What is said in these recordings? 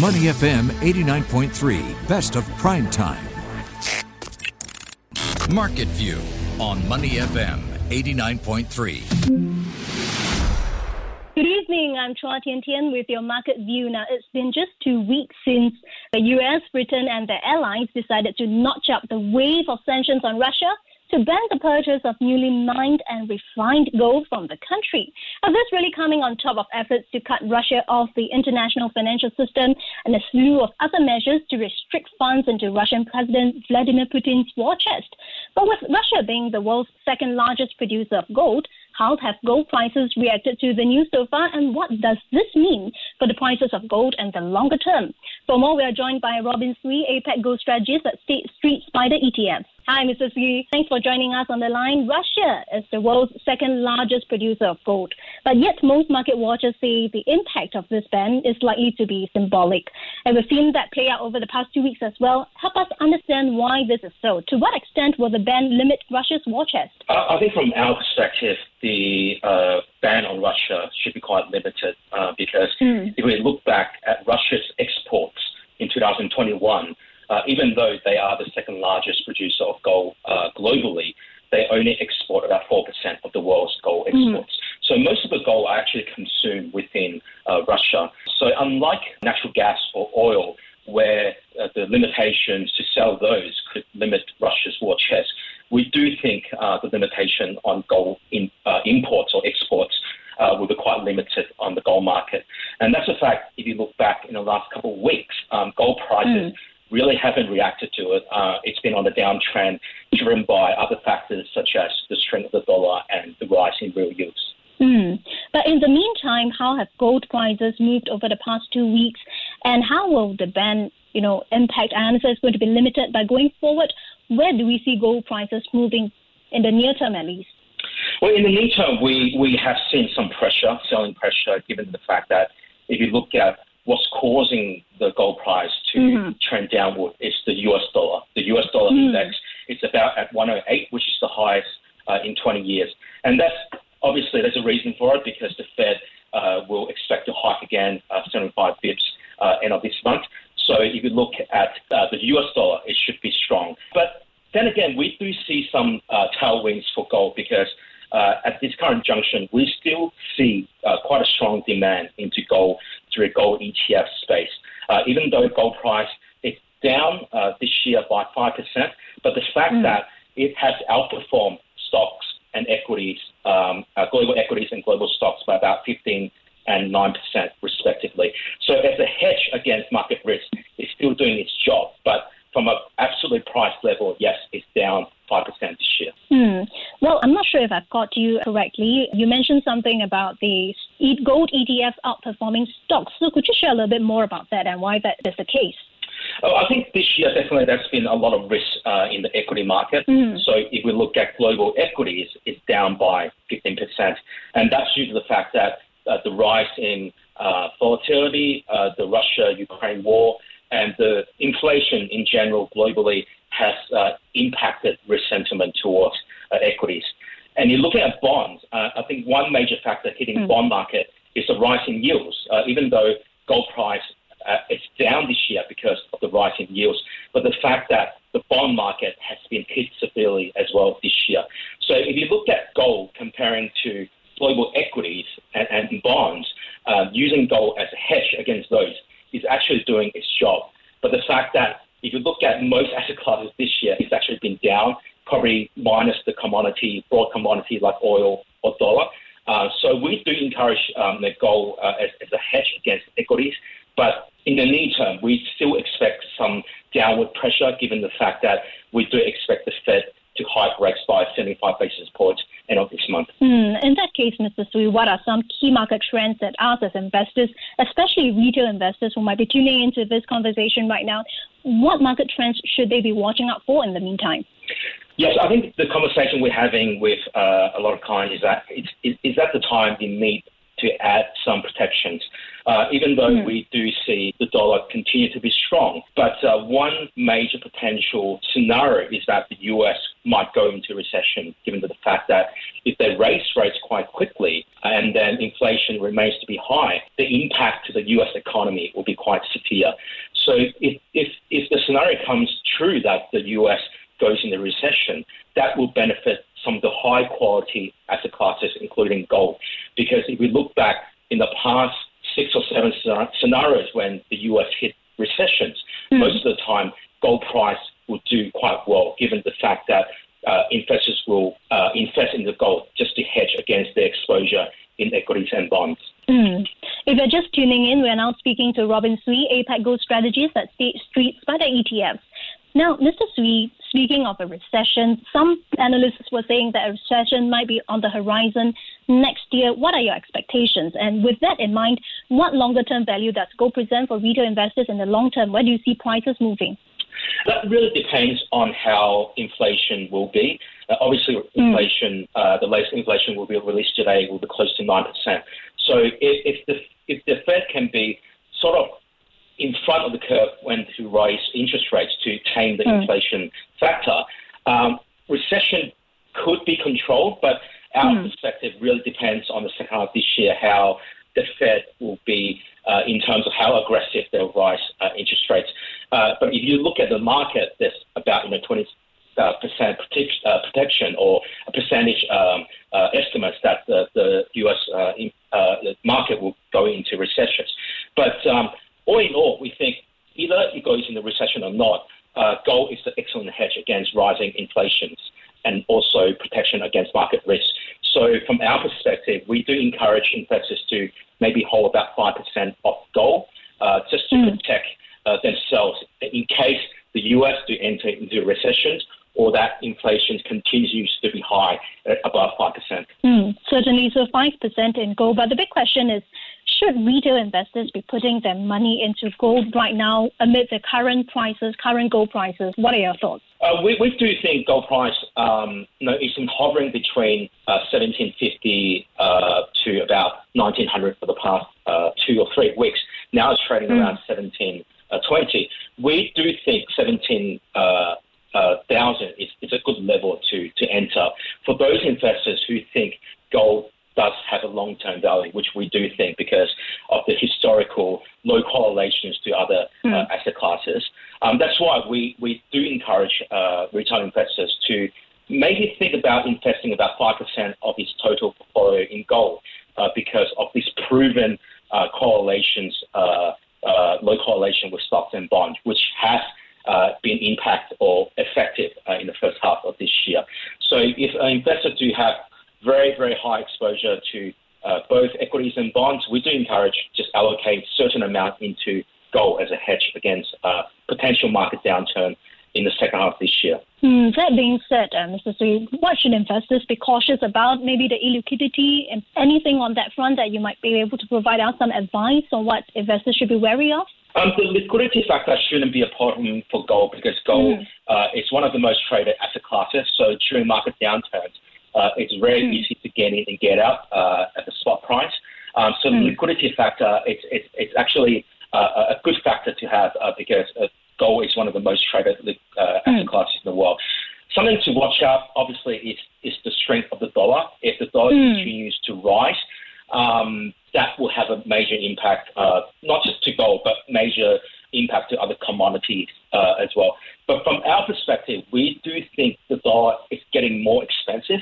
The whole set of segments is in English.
Money FM 89.3, best of prime time. Market View on Money FM 89.3. Good evening. I'm Chua Tian Tian with your market view. Now, it's been just two weeks since the US, Britain, and their allies decided to notch up the wave of sanctions on Russia to ban the purchase of newly mined and refined gold from the country. Now, this really coming on top of efforts to cut Russia off the international financial system and a slew of other measures to restrict funds into Russian President Vladimir Putin's war chest. But with Russia being the world's second largest producer of gold, how have gold prices reacted to the news so far, and what does this mean for the prices of gold and the longer term? For more, we are joined by Robin Tsui, APAC Gold Strategist at State Street SPDR ETF. Hi, Mr. Tsui. Thanks for joining us on the line. Russia is the world's second largest producer of gold, but yet most market watchers say the impact of this ban is likely to be symbolic. And we've seen that play out over the past two weeks as well. Help us understand why this is so. To what extent will the ban limit Russia's war chest? I think from our perspective, the uh, ban on Russia should be quite limited uh, because mm. if we look back at Russia's exports in 2021, uh, even though they are the second largest producer of gold uh, globally, they only export about 4% of the world's gold mm-hmm. exports. Mm. So most of the gold are actually consumed within uh, Russia. So unlike natural gas or oil, where uh, the limitations to sell those could limit Russia's war chest, we do think uh, the limitation on gold in, uh, imports or exports uh, will be quite limited on the gold market. And that's a fact if you look back in the last couple of weeks, um, gold prices mm really haven't reacted to it. Uh, it's been on a downtrend driven by other factors such as the strength of the dollar and the rise in real yields. Mm. But in the meantime, how have gold prices moved over the past two weeks, and how will the ban, you know, impact? I understand it's going to be limited, but going forward, where do we see gold prices moving in the near term, at least? Well, in the near term, we, we have seen some pressure, selling pressure, given the fact that if you look at what's causing the gold price to mm-hmm. trend downward is the US dollar. The US dollar mm. index is about at 108, which is the highest uh, in 20 years. And that's obviously there's a reason for it because the Fed uh, will expect to hike again uh, 75 bips uh, end of this month. So if you look at uh, the US dollar, it should be strong. But then again, we do see some uh, tailwinds for gold because uh, at this current junction, we still see uh, quite a strong demand into gold through a gold ETF space. Uh, even though gold price is down uh, this year by 5%, but the fact mm. that it has outperformed stocks and equities, um, uh, global equities and global stocks by about 15 and 9% respectively. So as a hedge against market risk, it's still doing its job. But from an absolute price level, yes, it's down 5% this year. Hmm. Well, I'm not sure if I've got you correctly. You mentioned something about the gold ETF outperforming stocks. So could you share a little bit more about that and why that is the case? Oh, I think this year definitely there's been a lot of risk uh, in the equity market. Mm. So if we look at global equities, it's down by 15%. And that's due to the fact that uh, the rise in uh, volatility, uh, the Russia-Ukraine war, and the inflation in general globally has uh, impacted risk sentiment towards uh, equities. And you're looking at bonds. Uh, I think one major factor hitting mm. the bond market is the rise in yields. Uh, even though gold price uh, is down this year because of the rise in yields, but the fact that the bond market has been hit severely as well this year. So if you look at gold comparing to global equities and, and bonds, uh, using gold as a hedge against those is actually doing its job. But the fact that if you look at most asset classes this year, it's actually been down, probably minus commodity, broad commodities like oil or dollar. Uh, so we do encourage um, the gold uh, as, as, a hedge against equities, but in the near term, we still expect some downward pressure given the fact that we do expect the Fed to hike rates by 75 basis points end of this month. Mm, in that case, Mr. Tsui, what are some key market trends that us as investors, especially retail investors who might be tuning into this conversation right now, what market trends should they be watching out for in the meantime? Yes, I think the conversation we're having with uh, a lot of clients is that it's, it's at the time in need to add some protections. Uh, even though mm. we do see the dollar continue to be strong. But uh, one major potential scenario is that the US might go into recession, given the fact that if they raise rates quite quickly and then inflation remains to be high, the impact to the US economy will be quite severe. So if, if, if the scenario comes true that the US goes into recession, that will benefit some of the high quality asset classes, including gold. Because if we look back in the past six or seven scenarios when the US hit recessions, mm. most of the time gold price will do quite well, given the fact that uh, investors will uh, invest in the gold just to hedge against their exposure in equities and bonds. Mm. If you're just tuning in, we're now speaking to Robin Tsui, APAC Gold Strategies at State Street SPDR ETFs. Now, Mr. Tsui, speaking of a recession, some analysts were saying that a recession might be on the horizon next year. What are your expectations? And with that in mind, what longer term value does gold present for retail investors in the long term? Where do you see prices moving? That really depends on how inflation will be. Uh, obviously, hmm. inflation, mm. uh, the latest inflation will be released today, will be close to 9%. So if, if, the, if the Fed can be sort of front of the curve when to raise interest rates to tame the mm. inflation factor. Um, recession could be controlled, but our mm. perspective really depends on the second half of this year how the Fed will be uh, in terms of how aggressive they'll rise uh, interest rates. Uh, but if you look at the market, there's about you know 20 uh, percent uh, protection or a percentage um, uh, estimates that the, the U.S. In, market will go into recessions. But um, all in all, we think either it goes into recession or not, uh, gold is an excellent hedge against rising inflations and also protection against market risk. So from our perspective, we do encourage investors to maybe hold about 5% of gold uh, just to mm. protect uh, themselves in case the US do enter into recessions or that inflation continues to be high at above 5%. Mm, certainly, so 5% in gold. But the big question is should retail investors be putting their money into gold right now amid the current prices, current gold prices? What are your thoughts? Uh, we, we, do think gold price um, you know, is hovering between uh, 1750 uh, to about 1900 for the past uh, two or three weeks. Now it's trading mm. around 1720. We do think 17 thousand uh, uh, is, is a good level to, to enter. For those investors who think gold does have a long term value, which we do think because of the historical low correlations to other mm. uh, asset classes. Um, that's why we, we do encourage uh, retail investors to maybe think about investing about 5% of his total portfolio in gold uh, because of this proven uh, correlations, uh, uh, low correlation with stocks and bonds, which has been impact or effective in the first half of this year. So if an investor do have very, very high exposure to uh, both equities and bonds, we do encourage just allocate certain amount into gold as a hedge against uh, potential market downturn in the second half of this year. Mm, that being said, uh, Mr. Tsui, what should investors be cautious about? Maybe the illiquidity and anything on that front that you might be able to provide us some advice on what investors should be wary of? Um, the liquidity factor shouldn't be a problem for gold because gold mm. uh, is one of the most traded asset classes. So during market downturns, uh, it's very mm. easy to get in and get out uh, at the spot price. Um, so mm. the liquidity factor, it's, it's, it's actually uh, a good factor to have uh, because uh, gold is one of the most traded uh, asset mm. classes in the world. Something to watch out, obviously, is, is the strength of the dollar. If the dollar mm. continues to rise, um, that will have a major impact, not just to gold, but major impact to other commodities uh, as well. But from our perspective, we do think the dollar is getting more expensive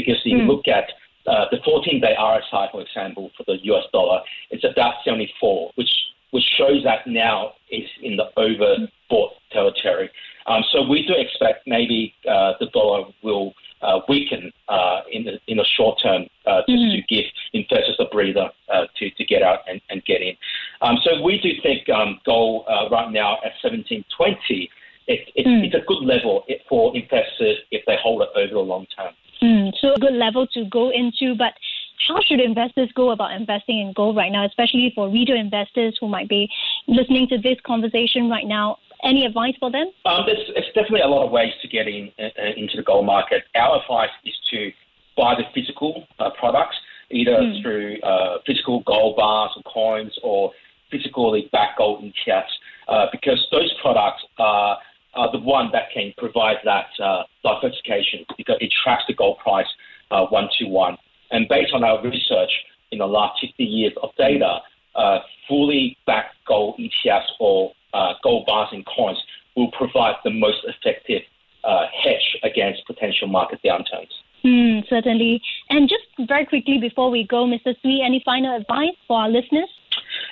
because if you mm. look at uh, the 14-day RSI, for example, for the US dollar, it's about 74, which which shows that now is in the overbought territory. Um, so we do expect maybe uh, the dollar will uh, weaken uh, in the in the short term uh, just mm-hmm. to give investors a breather uh, to to get out and, and get in. Um, so we do think um, gold uh, right now at 1720. It, it, mm. It's a good level for investors if they hold it over the long term. Mm, so a good level to go into, but how should investors go about investing in gold right now, especially for retail investors who might be listening to this conversation right now? Any advice for them? Um, there's, there's, definitely a lot of ways to get in uh, into the gold market. Our advice is to buy the physical uh, products either mm. through uh, physical gold bars or coins or physically backed gold ETFs, uh, because those products are, are the one that can provide that uh, diversification because it tracks the gold price uh, one to one. And based on our research in the last 50 years of data, uh, fully backed gold ETFs or uh, gold bars and coins will provide the most effective uh, hedge against potential market downturns. Mm, certainly. And just very quickly before we go, Mr. Swee, any final advice for our listeners?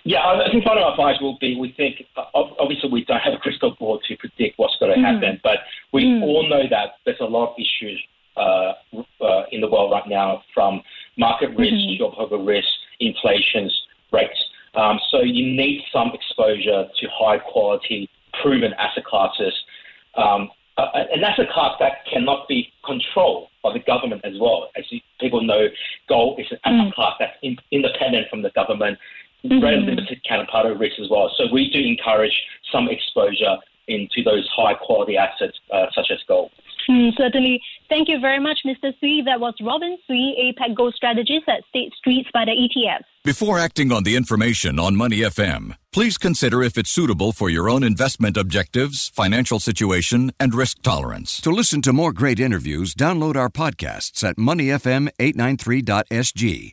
Yeah, I think one of our advice will be we think, obviously, we don't have a crystal ball to predict what's going to mm. happen, but we mm. all know that there's a lot of issues uh, uh, in the world right now from market risk, mm-hmm. geopolitical risk, inflation rates. Um, so you need some exposure to high quality, proven asset classes. Um, uh, an asset class that cannot be controlled by the government as well. As people know, gold is an asset mm. class that's in, independent from the government, mm-hmm. very limited counterparty risk as well. So we do encourage some exposure into those high quality assets uh, such as gold. Mm, certainly. Thank you very much, Mr. Swee. That was Robin Swee, APAC Gold Strategist at State Streets by the ETF. Before acting on the information on Money FM, please consider if it's suitable for your own investment objectives, financial situation, and risk tolerance. To listen to more great interviews, download our podcasts at moneyfm893.sg